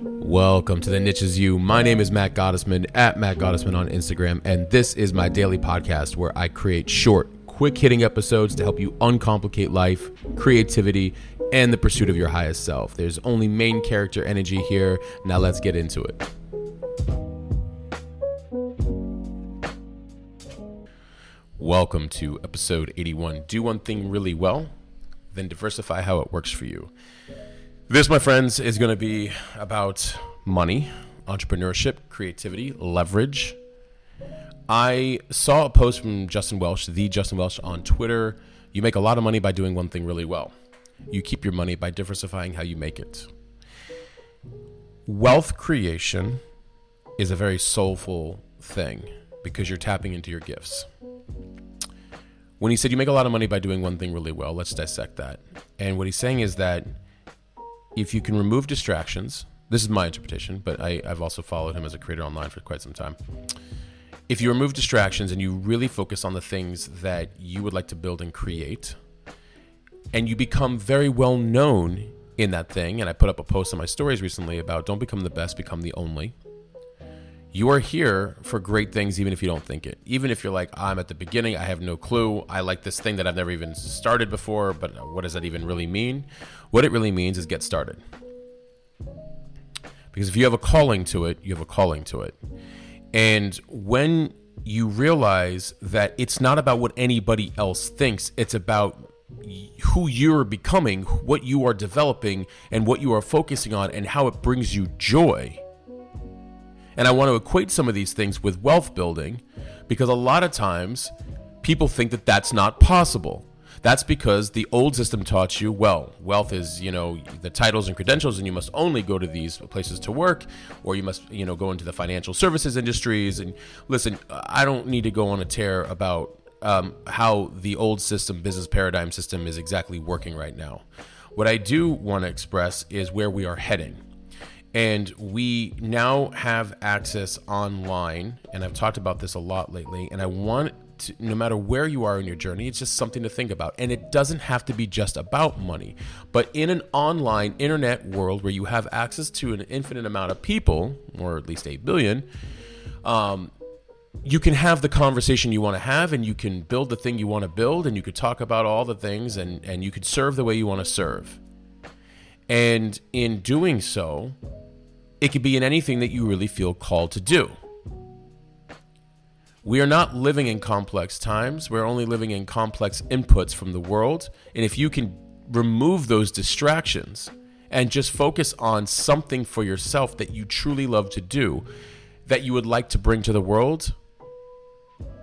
Welcome to the Niche Is You. My name is Matt Gottesman at Matt Gottesman on Instagram, and this is my daily podcast where I create short, quick hitting episodes to help you uncomplicate life, creativity, and the pursuit of your highest self. There's only main character energy here. Now let's get into it. Welcome to episode 81. Do one thing really well, then diversify how it works for you. This, my friends, is going to be about money, entrepreneurship, creativity, leverage. I saw a post from Justin Welsh, the Justin Welsh, on Twitter. You make a lot of money by doing one thing really well. You keep your money by diversifying how you make it. Wealth creation is a very soulful thing because you're tapping into your gifts. When he said you make a lot of money by doing one thing really well, let's dissect that. And what he's saying is that if you can remove distractions, this is my interpretation, but I, I've also followed him as a creator online for quite some time. If you remove distractions and you really focus on the things that you would like to build and create, and you become very well known in that thing, and I put up a post on my stories recently about don't become the best, become the only. You are here for great things, even if you don't think it. Even if you're like, I'm at the beginning, I have no clue. I like this thing that I've never even started before, but what does that even really mean? What it really means is get started. Because if you have a calling to it, you have a calling to it. And when you realize that it's not about what anybody else thinks, it's about who you're becoming, what you are developing, and what you are focusing on, and how it brings you joy. And I want to equate some of these things with wealth building because a lot of times people think that that's not possible. That's because the old system taught you, well, wealth is, you know, the titles and credentials, and you must only go to these places to work, or you must, you know, go into the financial services industries. And listen, I don't need to go on a tear about um, how the old system, business paradigm system, is exactly working right now. What I do want to express is where we are heading. And we now have access online, and I've talked about this a lot lately. And I want to, no matter where you are in your journey, it's just something to think about. And it doesn't have to be just about money, but in an online internet world where you have access to an infinite amount of people, or at least 8 billion, um, you can have the conversation you want to have and you can build the thing you want to build and you could talk about all the things and, and you could serve the way you want to serve. And in doing so, it could be in anything that you really feel called to do. We are not living in complex times. We're only living in complex inputs from the world. And if you can remove those distractions and just focus on something for yourself that you truly love to do, that you would like to bring to the world,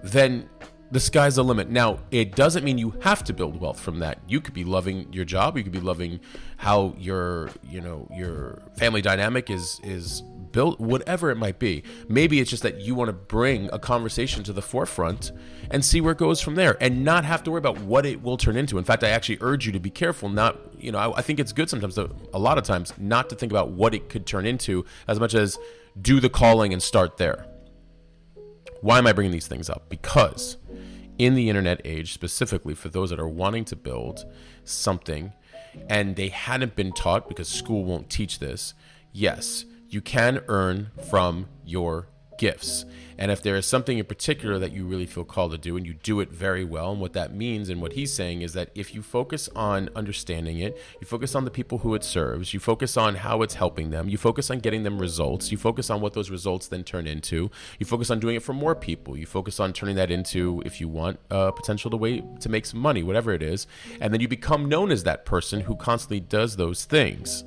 then the sky's the limit. Now, it doesn't mean you have to build wealth from that. You could be loving your job, you could be loving how your, you know, your family dynamic is is built, whatever it might be. Maybe it's just that you want to bring a conversation to the forefront and see where it goes from there and not have to worry about what it will turn into. In fact, I actually urge you to be careful, not, you know, I, I think it's good sometimes, a lot of times, not to think about what it could turn into as much as do the calling and start there. Why am I bringing these things up? Because in the internet age, specifically for those that are wanting to build something and they hadn't been taught because school won't teach this, yes, you can earn from your gifts. And if there is something in particular that you really feel called to do and you do it very well, and what that means and what he's saying is that if you focus on understanding it, you focus on the people who it serves, you focus on how it's helping them, you focus on getting them results, you focus on what those results then turn into, you focus on doing it for more people, you focus on turning that into, if you want, uh, potential to way to make some money, whatever it is, and then you become known as that person who constantly does those things.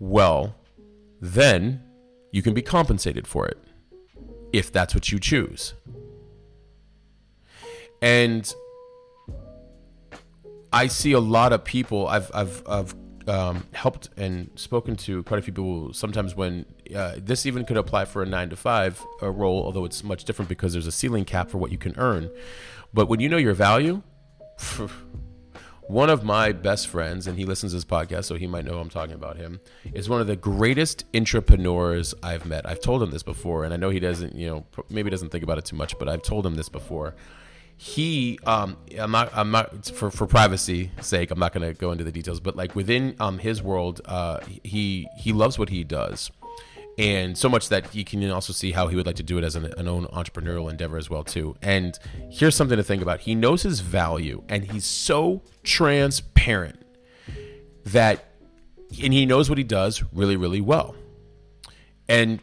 Well, then you can be compensated for it if that's what you choose. And I see a lot of people. I've I've I've um, helped and spoken to quite a few people. Sometimes when uh, this even could apply for a nine to five uh, role, although it's much different because there's a ceiling cap for what you can earn. But when you know your value, one of my best friends, and he listens to this podcast, so he might know I'm talking about him, is one of the greatest entrepreneurs I've met. I've told him this before, and I know he doesn't, you know, maybe doesn't think about it too much, but I've told him this before. he um i'm not i'm not for for privacy sake i'm not going to go into the details but like within um his world uh he he loves what he does and so much that you can also see how he would like to do it as an, an own entrepreneurial endeavor as well too. And here's something to think about. He knows his value and he's so transparent that and he knows what he does really really well. And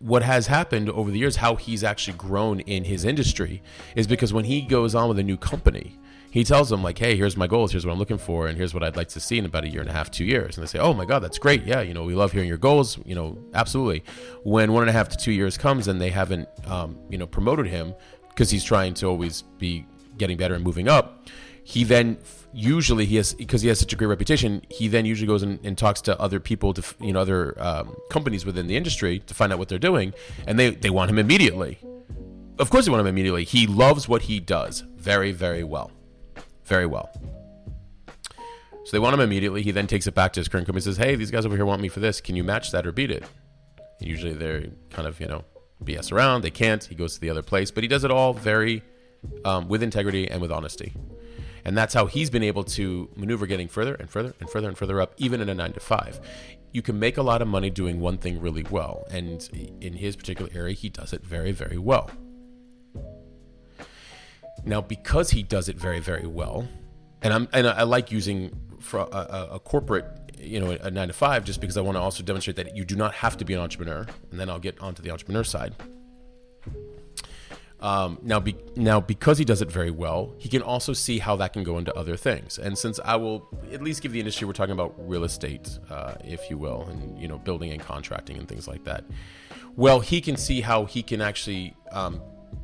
what has happened over the years, how he's actually grown in his industry, is because when he goes on with a new company, he tells them like, "Hey, here's my goals. Here's what I'm looking for, and here's what I'd like to see in about a year and a half, two years." And they say, "Oh my God, that's great. Yeah, you know, we love hearing your goals. You know, absolutely." When one and a half to two years comes and they haven't, um, you know, promoted him because he's trying to always be getting better and moving up, he then usually he has because he has such a great reputation he then usually goes and, and talks to other people to you know other um, companies within the industry to find out what they're doing and they they want him immediately of course they want him immediately he loves what he does very very well very well. So they want him immediately. He then takes it back to his current company and says hey these guys over here want me for this. Can you match that or beat it? And usually they're kind of you know bs around. They can't. He goes to the other place. But he does it all very um, with integrity and with honesty. And that's how he's been able to maneuver getting further and further and further and further up, even in a nine to five. You can make a lot of money doing one thing really well. And in his particular area, he does it very, very well. Now, because he does it very, very well, and I'm and I like using for a, a corporate you know a nine to five just because I want to also demonstrate that you do not have to be an entrepreneur, and then I'll get onto the entrepreneur side. Um, now, be, now because he does it very well, he can also see how that can go into other things. And since I will at least give the industry, we're talking about real estate, uh, if you will, and you know, building and contracting and things like that. Well, he can see how he can actually, um,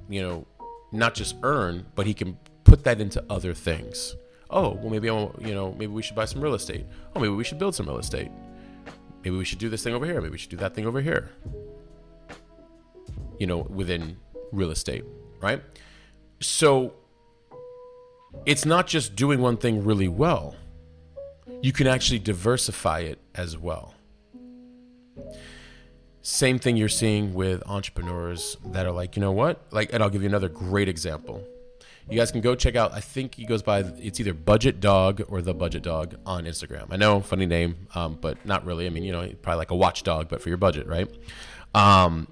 you know, not just earn, but he can put that into other things. Oh, well, maybe I, want, you know, maybe we should buy some real estate. Oh, maybe we should build some real estate. Maybe we should do this thing over here. Maybe we should do that thing over here. You know, within real estate, right? So it's not just doing one thing really well, you can actually diversify it as well. Same thing you're seeing with entrepreneurs that are like, you know what? Like, and I'll give you another great example. You guys can go check out. I think he goes by. It's either Budget Dog or the Budget Dog on Instagram. I know, funny name, um, but not really. I mean, you know, probably like a watchdog, but for your budget, right? Um,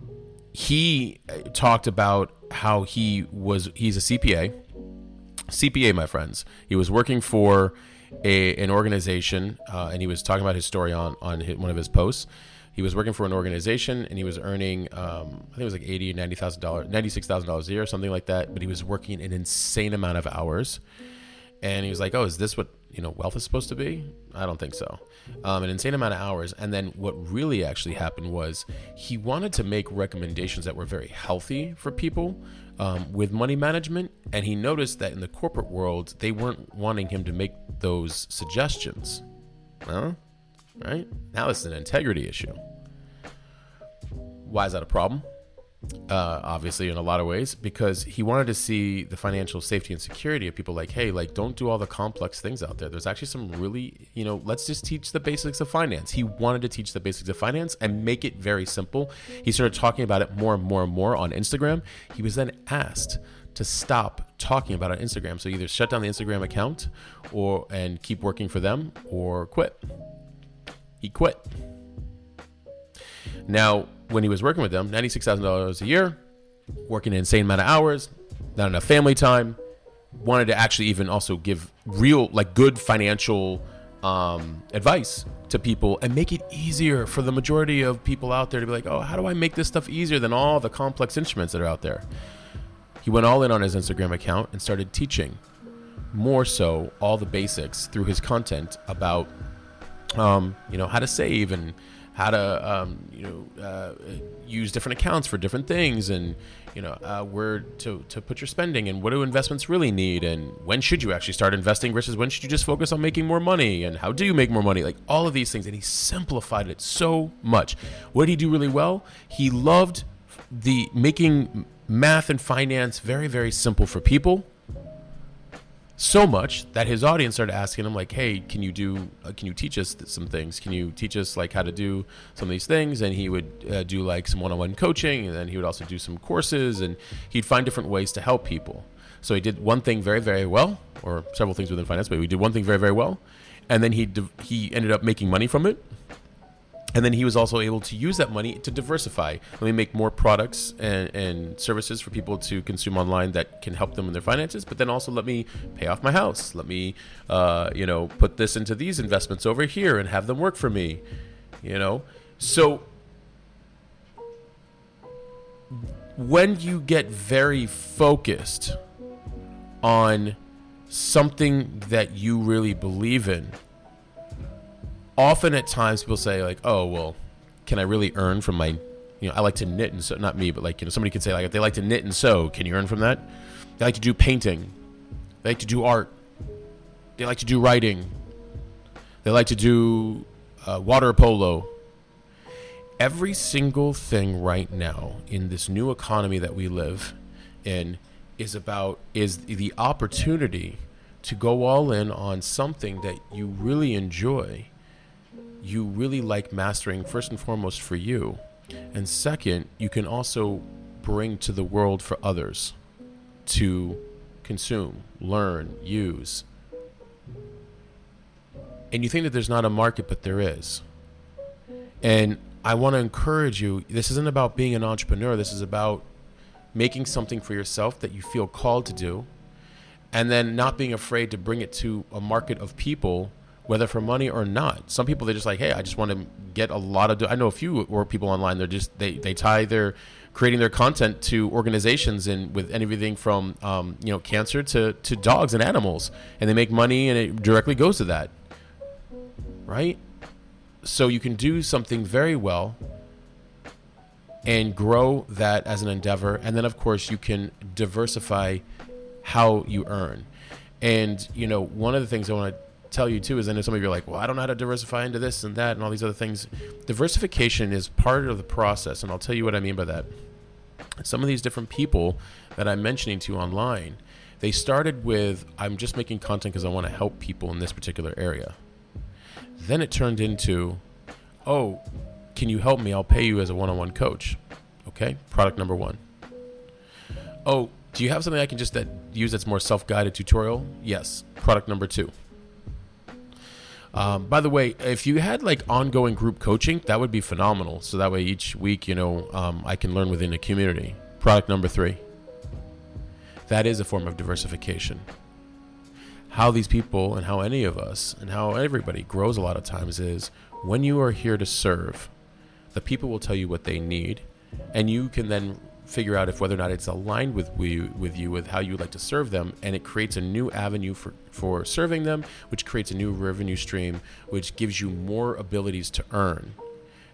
he talked about how he was he's a CPA. CPA, my friends. He was working for a, an organization, uh, and he was talking about his story on on his, one of his posts. He was working for an organization, and he was earning, um, I think it was like eighty, ninety thousand dollars, ninety six thousand dollars a year, something like that. But he was working an insane amount of hours, and he was like, "Oh, is this what you know wealth is supposed to be? I don't think so. Um, an insane amount of hours. And then what really actually happened was he wanted to make recommendations that were very healthy for people um, with money management. And he noticed that in the corporate world they weren't wanting him to make those suggestions. Huh? Right? Now it's an integrity issue. Why is that a problem? Uh, obviously in a lot of ways because he wanted to see the financial safety and security of people like hey like don't do all the complex things out there. There's actually some really you know let's just teach the basics of finance. He wanted to teach the basics of finance and make it very simple. He started talking about it more and more and more on instagram. He was then asked to stop talking about it on instagram. So either shut down the instagram account or and keep working for them or quit he quit now when he was working with them, $96,000 a year, working an insane amount of hours, not enough family time, wanted to actually even also give real, like good financial um, advice to people and make it easier for the majority of people out there to be like, oh, how do I make this stuff easier than all the complex instruments that are out there? He went all in on his Instagram account and started teaching more so all the basics through his content about, um, you know, how to save and how to um, you know uh, use different accounts for different things and you know uh, where to, to put your spending and what do investments really need and when should you actually start investing versus when should you just focus on making more money and how do you make more money? Like all of these things. And he simplified it so much. What did he do really well? He loved the making math and finance very very simple for people so much that his audience started asking him like hey can you do uh, can you teach us some things? Can you teach us like how to do some of these things? And he would uh, do like some one-on-one coaching and then he would also do some courses and he'd find different ways to help people. So he did one thing very, very well, or several things within finance, but he did one thing very, very well, and then he he ended up making money from it. And then he was also able to use that money to diversify. Let me make more products and, and services for people to consume online that can help them in their finances. But then also let me pay off my house. Let me, uh, you know, put this into these investments over here and have them work for me. You know, so when you get very focused on something that you really believe in, often at times people say like, "Oh, well, can I really earn from my, you know, I like to knit and sew. Not me, but like you know, somebody could say like, if they like to knit and sew, can you earn from that? They like to do painting. They like to do art. They like to do writing. They like to do uh, water polo every single thing right now in this new economy that we live in is about is the opportunity to go all in on something that you really enjoy you really like mastering first and foremost for you and second you can also bring to the world for others to consume learn use and you think that there's not a market but there is and I want to encourage you. This isn't about being an entrepreneur. This is about making something for yourself that you feel called to do, and then not being afraid to bring it to a market of people, whether for money or not. Some people they're just like, hey, I just want to get a lot of. Do-. I know a few or people online. They're just they they tie their creating their content to organizations and with everything from um, you know cancer to to dogs and animals, and they make money and it directly goes to that, right? so you can do something very well and grow that as an endeavor and then of course you can diversify how you earn and you know one of the things i want to tell you too is i know some of you are like well i don't know how to diversify into this and that and all these other things diversification is part of the process and i'll tell you what i mean by that some of these different people that i'm mentioning to online they started with i'm just making content because i want to help people in this particular area then it turned into, oh, can you help me? I'll pay you as a one on one coach. Okay, product number one. Oh, do you have something I can just that use that's more self guided tutorial? Yes, product number two. Um, by the way, if you had like ongoing group coaching, that would be phenomenal. So that way each week, you know, um, I can learn within a community. Product number three. That is a form of diversification how these people and how any of us and how everybody grows a lot of times is when you are here to serve, the people will tell you what they need, and you can then figure out if whether or not it's aligned with you with you with how you would like to serve them and it creates a new avenue for for serving them which creates a new revenue stream which gives you more abilities to earn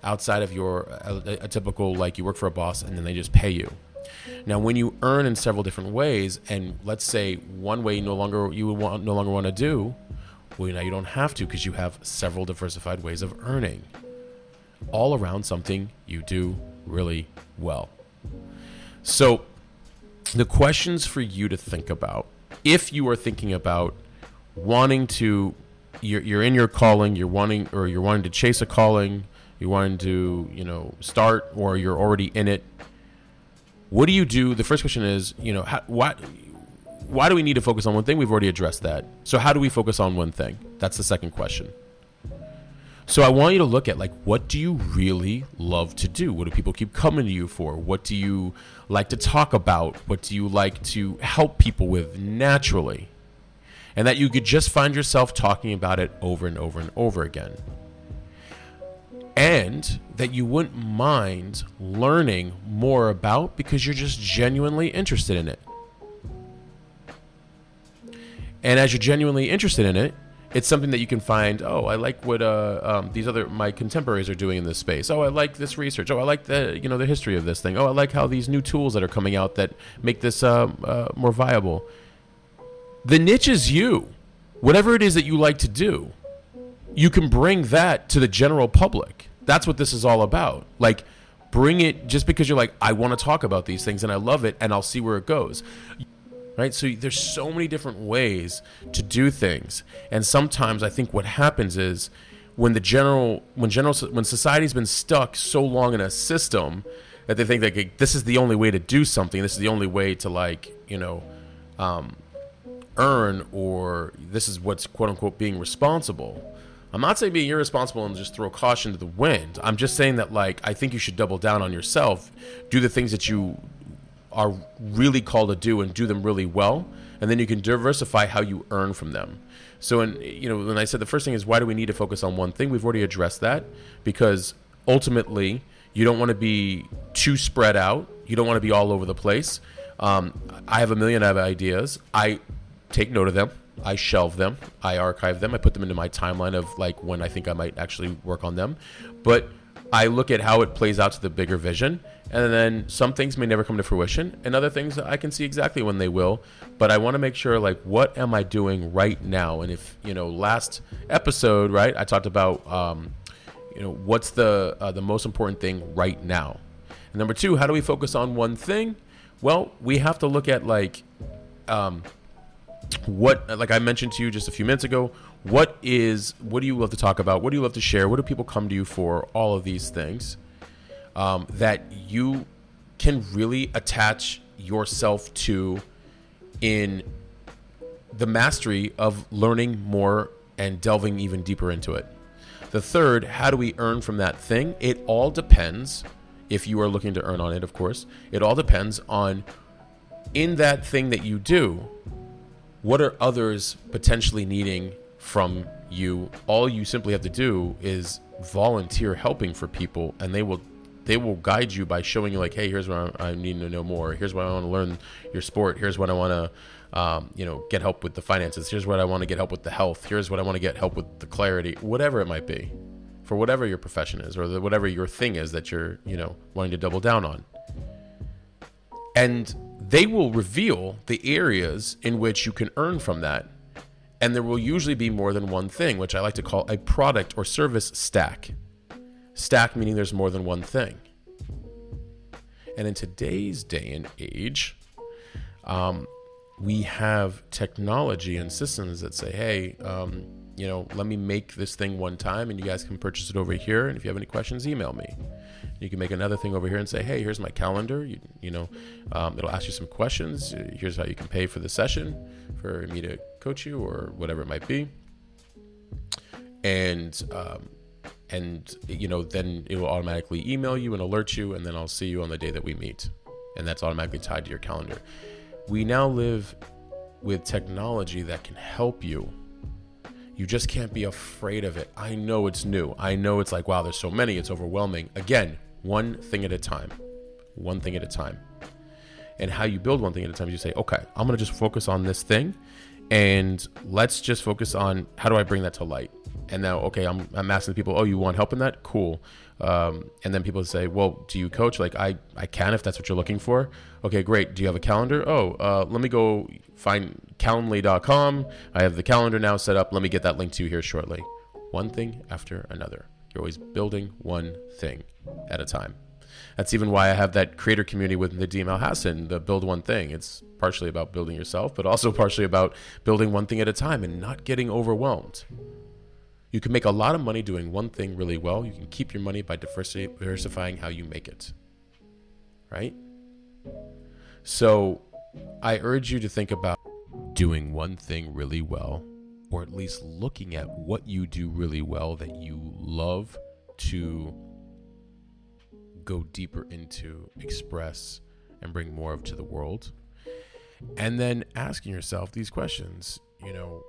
outside of your a, a typical like you work for a boss and then they just pay you now, when you earn in several different ways, and let's say one way no longer you want, no longer want to do, well, now you don't have to because you have several diversified ways of earning, all around something you do really well. So, the questions for you to think about, if you are thinking about wanting to, you're, you're in your calling, you're wanting, or you're wanting to chase a calling, you're wanting to, you know, start, or you're already in it what do you do? The first question is, you know, how, why, why do we need to focus on one thing? We've already addressed that. So how do we focus on one thing? That's the second question. So I want you to look at like what do you really love to do? What do people keep coming to you for? What do you like to talk about? What do you like to help people with naturally? And that you could just find yourself talking about it over and over and over again and that you wouldn't mind learning more about because you're just genuinely interested in it. And as you're genuinely interested in it, it's something that you can find. Oh, I like what uh, um, these other my contemporaries are doing in this space. Oh, I like this research. Oh, I like the you know the history of this thing. Oh, I like how these new tools that are coming out that make this uh, uh, more viable. The niche is you. Whatever it is that you like to do, you can bring that to the general public. That's what this is all about. Like, bring it just because you're like, I want to talk about these things and I love it and I'll see where it goes. Right? So there's so many different ways to do things. And sometimes I think what happens is when the general when general when society's been stuck so long in a system that they think that this is the only way to do something, this is the only way to like, you know, um, earn or this is what's quote unquote being responsible. I'm not saying being irresponsible and just throw caution to the wind. I'm just saying that like I think you should double down on yourself, do the things that you are really called to do and do them really well, and then you can diversify how you earn from them. So, and you know, when I said the first thing is why do we need to focus on one thing? We've already addressed that because ultimately you don't want to be too spread out. You don't want to be all over the place. Um, I have a million of ideas. I take note of them. I shelve them. I archive them. I put them into my timeline of like when I think I might actually work on them. But I look at how it plays out to the bigger vision. And then some things may never come to fruition, and other things I can see exactly when they will. But I want to make sure, like, what am I doing right now? And if, you know, last episode, right, I talked about, um, you know, what's the, uh, the most important thing right now? And number two, how do we focus on one thing? Well, we have to look at, like, um, what like i mentioned to you just a few minutes ago what is what do you love to talk about what do you love to share what do people come to you for all of these things um, that you can really attach yourself to in the mastery of learning more and delving even deeper into it. The third how do we earn from that thing? It all depends if you are looking to earn on it of course. It all depends on in that thing that you do what are others potentially needing from you? All you simply have to do is volunteer helping for people, and they will they will guide you by showing you like, hey, here's what I'm, needing to know more. Here's what I want to learn your sport. Here's what I want to, um, you know, get help with the finances. Here's what I want to get help with the health. Here's what I want to get help with the clarity. Whatever it might be, for whatever your profession is or the, whatever your thing is that you're, you know, wanting to double down on. And they will reveal the areas in which you can earn from that. And there will usually be more than one thing, which I like to call a product or service stack. Stack meaning there's more than one thing. And in today's day and age, um, we have technology and systems that say, hey, um, you know, let me make this thing one time and you guys can purchase it over here. And if you have any questions, email me. You can make another thing over here and say, hey, here's my calendar. You, you know, um, it'll ask you some questions. Here's how you can pay for the session for me to coach you or whatever it might be. And, um, and you know, then it will automatically email you and alert you, and then I'll see you on the day that we meet. And that's automatically tied to your calendar. We now live with technology that can help you you just can't be afraid of it. I know it's new. I know it's like, wow, there's so many, it's overwhelming. Again, one thing at a time, one thing at a time. And how you build one thing at a time is you say, okay, I'm going to just focus on this thing and let's just focus on how do I bring that to light. And now, okay, I'm, I'm asking people, oh, you want help in that? Cool. Um, and then people say, well, do you coach? Like, I, I can if that's what you're looking for. Okay, great. Do you have a calendar? Oh, uh, let me go find calendly.com. I have the calendar now set up. Let me get that link to you here shortly. One thing after another. You're always building one thing at a time. That's even why I have that creator community with Nadim Alhassan, the build one thing. It's partially about building yourself, but also partially about building one thing at a time and not getting overwhelmed. You can make a lot of money doing one thing really well. You can keep your money by diversifying how you make it. Right? So I urge you to think about doing one thing really well or at least looking at what you do really well that you love to go deeper into, express, and bring more of to the world. And then asking yourself these questions, you know,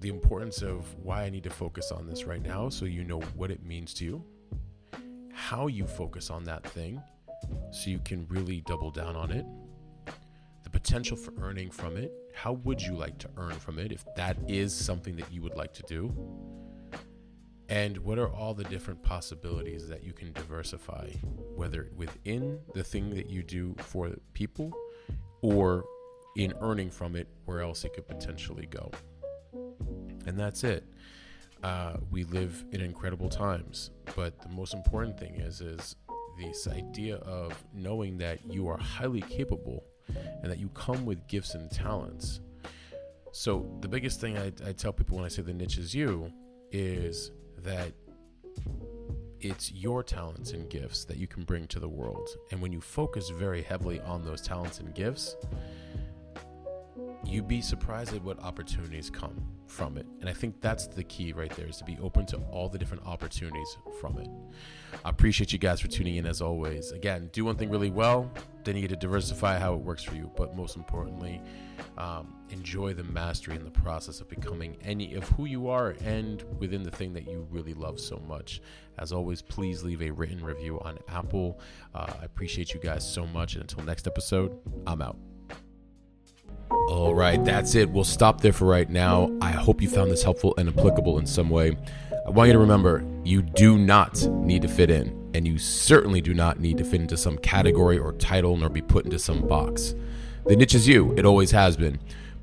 the importance of why I need to focus on this right now so you know what it means to you, how you focus on that thing so you can really double down on it, the potential for earning from it, how would you like to earn from it if that is something that you would like to do? And what are all the different possibilities that you can diversify, whether within the thing that you do for people or in earning from it, where else it could potentially go? And that's it. Uh, we live in incredible times, but the most important thing is is this idea of knowing that you are highly capable and that you come with gifts and talents. So, the biggest thing I, I tell people when I say the niche is you is that it's your talents and gifts that you can bring to the world. And when you focus very heavily on those talents and gifts, you'd be surprised at what opportunities come from it. And I think that's the key right there is to be open to all the different opportunities from it. I appreciate you guys for tuning in as always. Again, do one thing really well, then you get to diversify how it works for you. But most importantly, um, enjoy the mastery in the process of becoming any of who you are and within the thing that you really love so much. As always, please leave a written review on Apple. Uh, I appreciate you guys so much. And until next episode, I'm out. All right, that's it. We'll stop there for right now. I hope you found this helpful and applicable in some way. I want you to remember you do not need to fit in, and you certainly do not need to fit into some category or title nor be put into some box. The niche is you, it always has been.